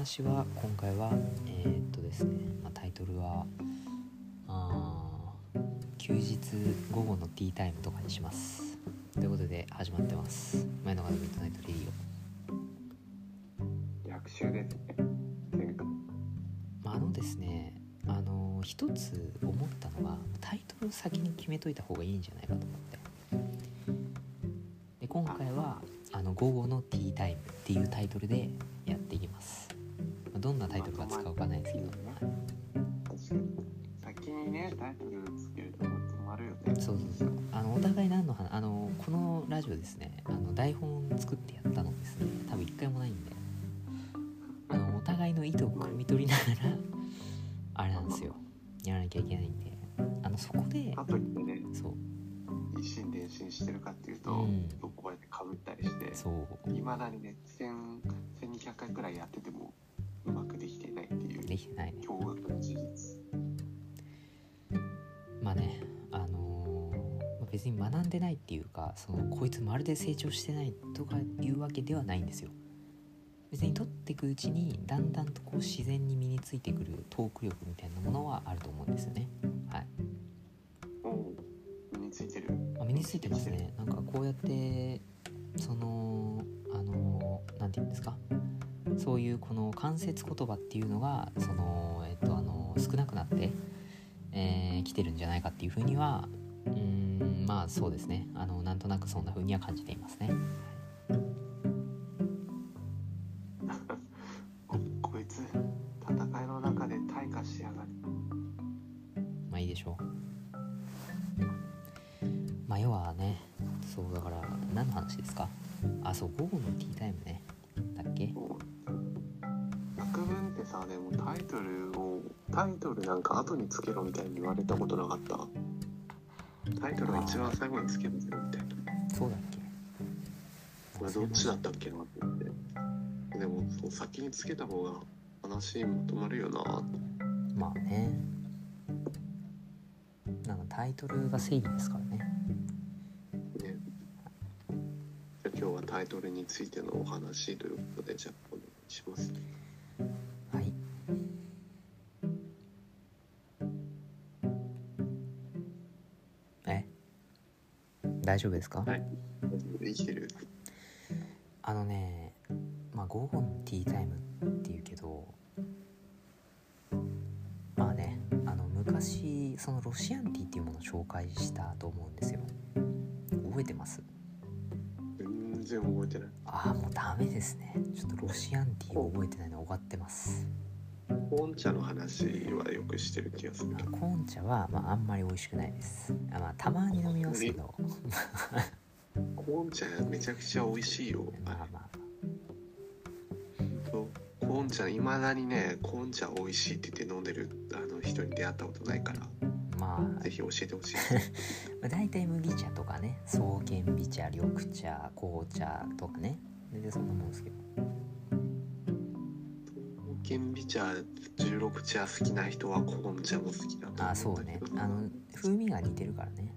話は今回はえーっとですね、まあ、タイトルは休日午後のティータイムとかにします。ということで始まってます。前の方の midnight radio 逆襲ですね。まあ、あのですねあの一つ思ったのがタイトルを先に決めといた方がいいんじゃないかと思って。で今回は「あの午後のティータイム」っていうタイトルでどんなタイトルか使うかないですけど、先にねタイトルつけると止まるよねそうそうそうあのお互い何の話あのこのラジオですねあの台本作ってやったのですね多分一回もないんであのお互いの意図を汲み取りながらあれなんですよやらなきゃいけないんであのそこでかといってねそう一心伝心してるかっていうと、うんどこかでかぶったりしてそういまだにね1200回くらいやっててもできてないね驚愕の事実まあねあのー別に学んでないっていうかそのこいつまるで成長してないとかいうわけではないんですよ別に取っていくうちにだんだんとこう自然に身についてくるトーク力みたいなものはあると思うんですよねはい、お身についてるあ、身についてますねなんかこうやってそのあのーなんて言うんですかそういうこの関節言葉っていうのがそのえっとあの少なくなって、えー来てるんじゃないかっていうふうにはうーんまあそうですね。あのなんとなくそんな風には感じていますね。こ こいつ戦いの中で退化しやがる。まあいいでしょう。まあ要はねそうだから何の話ですか？あそう午後のティータイムねトルをタイトルなんか後につけろみたいに言われたことなかった？タイトルは一番最後につけろぜみたいな。そうだっけ？これどっちだったっけなって思って。でもそう先につけた方が話まとまるよなまあね。なんかタイトルが正義ですからね。ね。じゃあ今日はタイトルについてのお話ということでじゃあお願いします。は大丈夫ですか、はい。生きてる。あのねまあ午後のティータイムっていうけどまあねあの昔そのロシアンティーっていうものを紹介したと思うんですよ。覚えてます？全然覚えてない。ああもうダメですね。ちょっとロシアンティーを覚えてないの終わってますコーン茶の話はよくしてる気がするけど。コーン茶は、まあ、あんまり美味しくないです。あまあたまに飲みますけど。コーン茶めちゃくちゃ美味しいよ。まあまあコーン茶いまだにねコーン茶美味しいって言って飲んでるあの人に出会ったことないから。まあ。ぜひ教えてほしい。まあ、大体麦茶とかね草原美茶緑茶紅茶とかね。全然そんなもんですけど剣美茶16茶好きな人はコーン茶も好きだとあそうね。あの風味が似てるからね。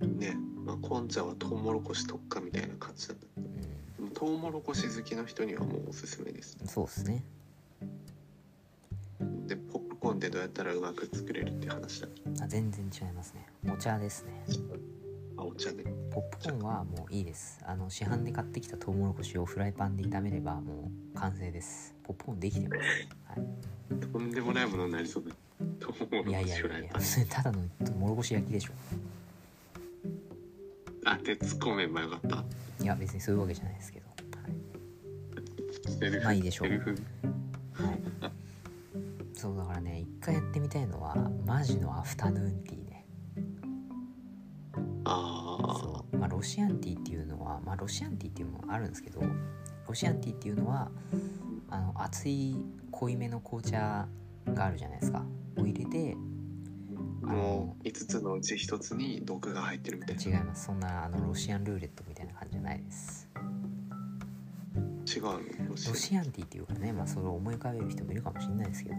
ね、まあ、コーン茶はトウモロコシ特化みたいな感じなんだけどうでもトウモロコシ好きの人にはもうおすすめです。んそうっすね。でポップコーンってどうやったらうまく作れるって話だあ全然違いますね。お茶ですねあお茶ねポップコーンはもういいです。あの市販で買ってきたトウモロコシをフライパンで炒めればもう完成です。ポップコーンできてます、はとんでもないものになりそうだ。トウモロい、いやコいやいやいやシフライパン。ただのトウモロコシ焼きでしょ。あで突っ込めばよかった。いや別にそういうわけじゃないですけど、はい。まあいいでしょう。はい、そうだからね一回やってみたいのはマジのアフタヌーンティーロシアンティーっていうのはまあロシアンティーっていうのもあるんですけどロシアンティーっていうのはあの熱い濃いめの紅茶があるじゃないですか。を入れてあのもう5つのうち1つに毒が入ってるみたいな。違います。そんなあのロシアンルーレットみたいな感じじゃないです。違うの？ロシアロシアンティーっていうかねまあそれを思い浮かべる人もいるかもしれないですけど。う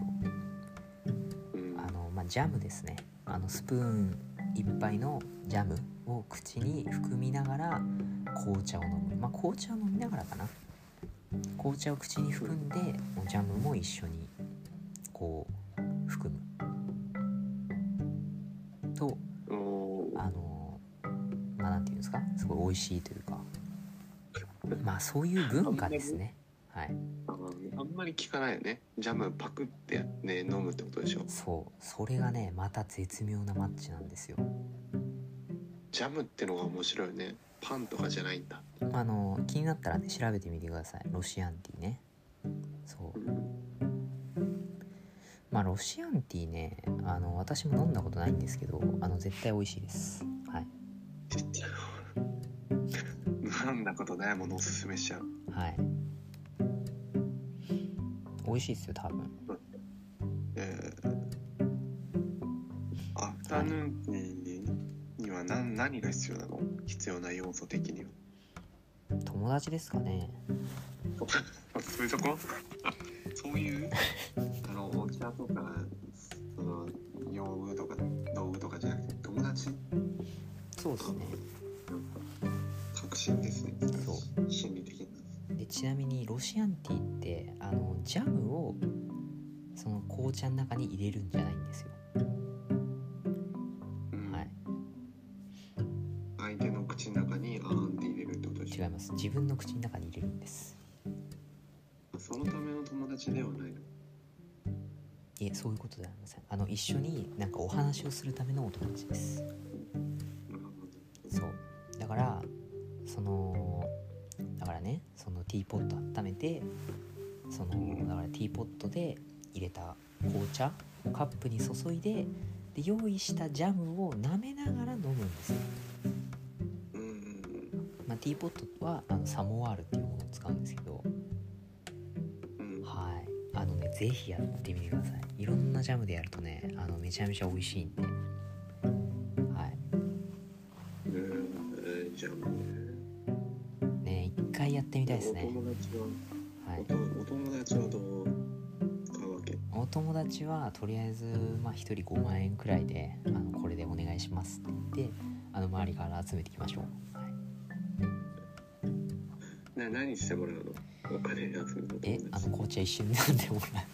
ん。あのまあジャムですね。あのスプーン一杯のジャムを口に含みながら紅茶を飲む。まあ紅茶を飲みながらかな。紅茶を口に含んでジャムも一緒にこう含む。とあのまあなんていうんですか？すごい美味しいというか。まあそういう文化ですね。はいまり聞かないよね。ジャムパクってやって飲むってことでしょ。そう。それがねまた絶妙なマッチなんですよ。ジャムってのが面白いよね。パンとかじゃないんだ。あの気になったらね調べてみてください。ロシアンティーね。そう。まあロシアンティーねあの私も飲んだことないんですけどあの絶対美味しいです。はい。飲んだことないものおすすめしちゃう。はい美味しいですよ多分。えー、アフタヌーンティーには何何が必要なの？必要な要素的には。友達ですかね。そういうとこ？そういう？あのお茶とかその用具とか道具とかじゃなくて友達？そうですね。確信ですね。そ心理ちなみにロシアンティーってあのジャムをその紅茶の中に入れるんじゃないんですよ、うん。はい。相手の口の中にあーんって入れるってこと違います。自分の口の中に入れるんです。そのための友達ではないの？いえそういうことではありません。あの一緒になんかお話をするためのお友達ですのティーポット温めてそのだからティーポットで入れた紅茶をカップに注いでで用意したジャムを舐めながら飲むんですよ、まあ、ティーポットはあのサモワールっていうものを使うんですけど。はい。あのねぜひやってみてください。いろんなジャムでやるとねあのめちゃめちゃ美味しいんで。はい。うんじゃあもうね回やってみたいですね。お友達は、はい。お友達はどう？使うわけお友達はとりあえずまあ1人5万円くらいであのこれでお願いしますってあの周りから集めていきましょう、はい、な何してもらうの？お金集めるえあの紅茶一緒に飲んでもらう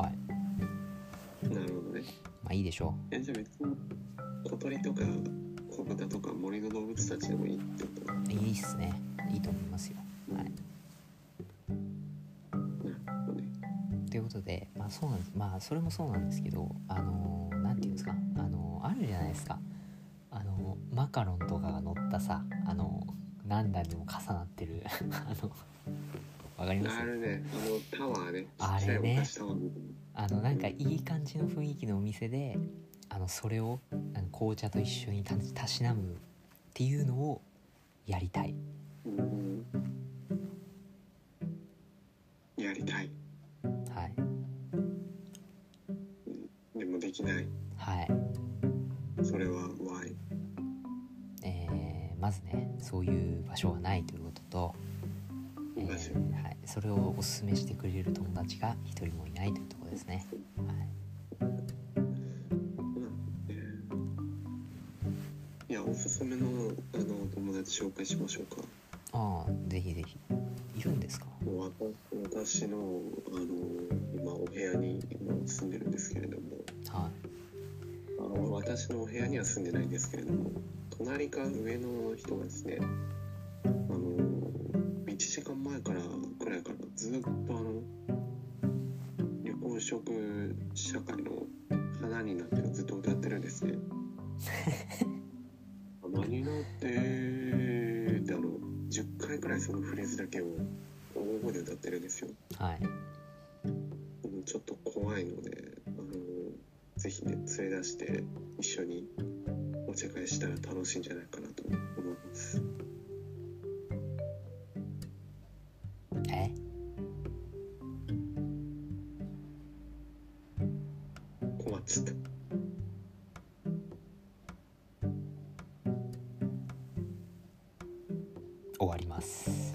はい。なるほどね。まあいいでしょえじゃあ別に小鳥とか小豚とか森の動物たちでもいいってこといいっすね。いいと思いますよ。はい。ということでまあそうなんです。まあそれもそうなんですけどあのなんていうんですか。あのあるじゃないですか。あのマカロンとかが乗ったさあの何段にも重なってる。あのわかります？あるね。あのタワーね。あれね。あのなんかいい感じの雰囲気のお店であのそれを紅茶と一緒にたたしなむっていうのをやりたい。やりたい。はい。でもできない。はい。それは why えーまずねそういう場所がないということと、えーはい、それをおすすめしてくれる友達が一人もいないというところですね、はい、いやおすすめのあの友達紹介しましょうか。ああぜひぜひ。いるんですか？わた私のあの今お部屋に今住んでるんですけれども。はあの私のお部屋には住んでないんですけれども隣か上の人がですねあの1時間前からくらいからずっとあの緑黄色社会の花になってるずっと歌ってるんですね。花になってってあの10回くらいそのフレーズだけを大声で歌ってるんですよ。いはいうんちょっと怖いので、あのぜひね連れ出して一緒にお茶会したら楽しいんじゃないかなと思います。え？困っちゃった。ます。